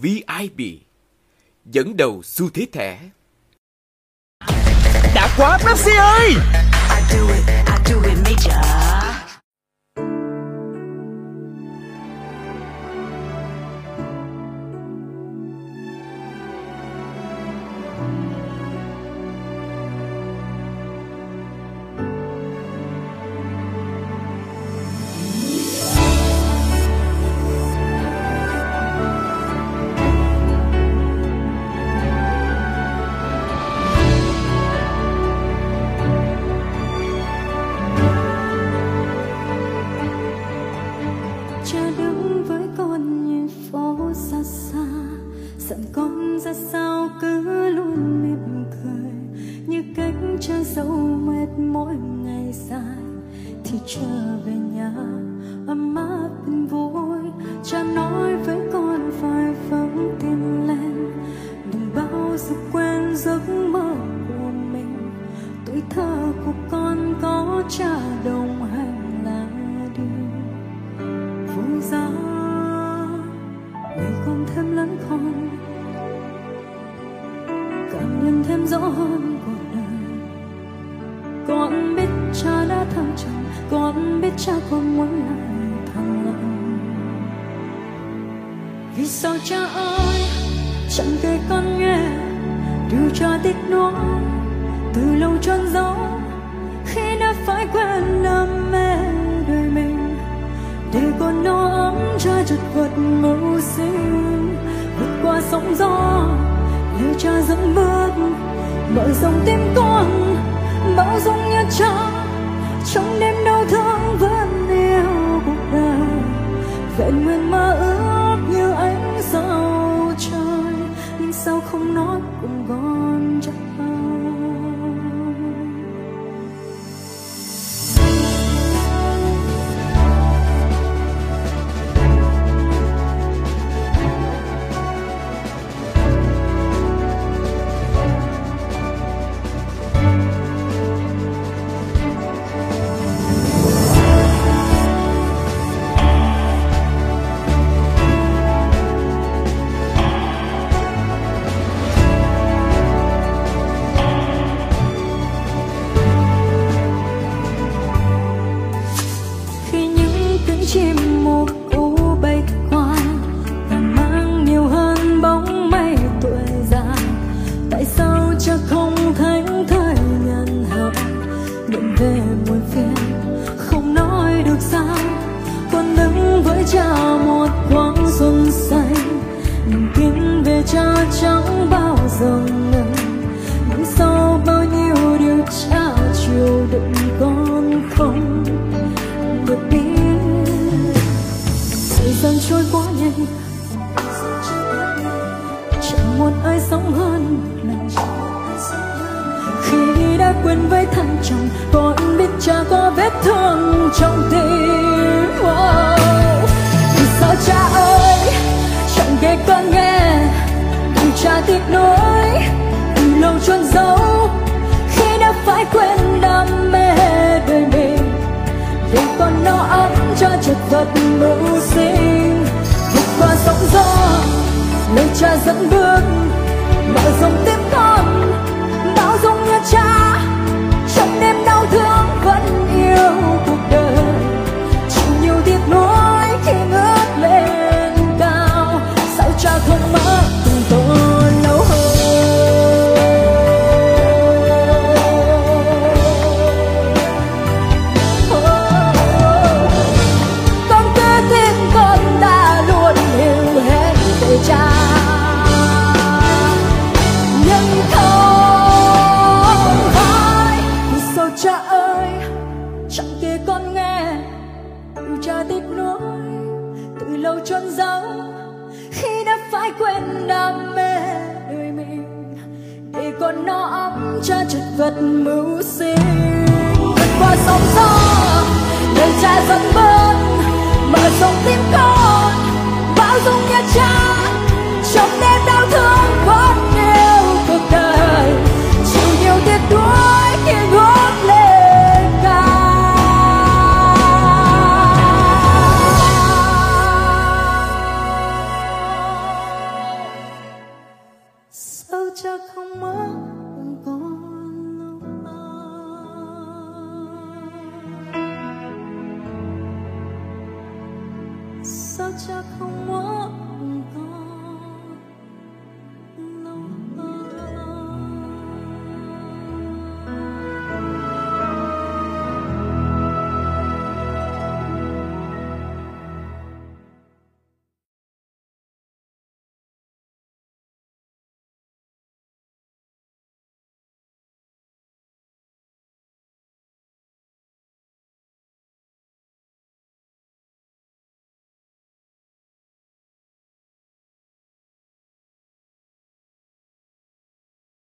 VIP dẫn đầu xu thế thẻ. Đã quá Pepsi ơi! I do it, I do it thì trở về nhà, ấm áp bên vui, cha nói với con phải vững tin lên. Đừng bao giờ quên giấc mơ của mình, tuổi thơ của con có cha đồng hành là điều vui giá. Người con thêm lớn con, cảm nhận thêm rõ hơn con biết cha không muốn lại thằng. vì sao cha ơi, chẳng kể con nghe điều cha tiếc nuối. Từ lâu trôn giấu khi đã phải quên đam mê đời mình. Để con no ấm cha chật vật mưu sinh vượt qua sóng gió, lời cha dẫn bước. Mở rộng tim con bao dung như cha trong đêm đau thương vẫn yêu cuộc đời. Vẹn nguyên mơ ước chẳng bao giờ ngần. Nhưng sau bao nhiêu điều tra, chiều đựng con không được biết. Thời gian trôi quá nhanh, chẳng muốn ai sống hơn một lần khi đã quên với thân chồng con biết cha có vết thương trong tim. Wow. Chất vật mưu sinh. Vượt qua sóng gió nơi cha dẫn bước mở rộng cha ơi, chẳng kể con nghe điều cha tiếc nuối. Từ lâu chôn giấu, khi đã phải quên đam mê đời mình, để con no ấm cha chật vật mưu sinh. Vượt qua sóng gió, đời cha dẫn bước mở rộng tim con. Sao cha không muốn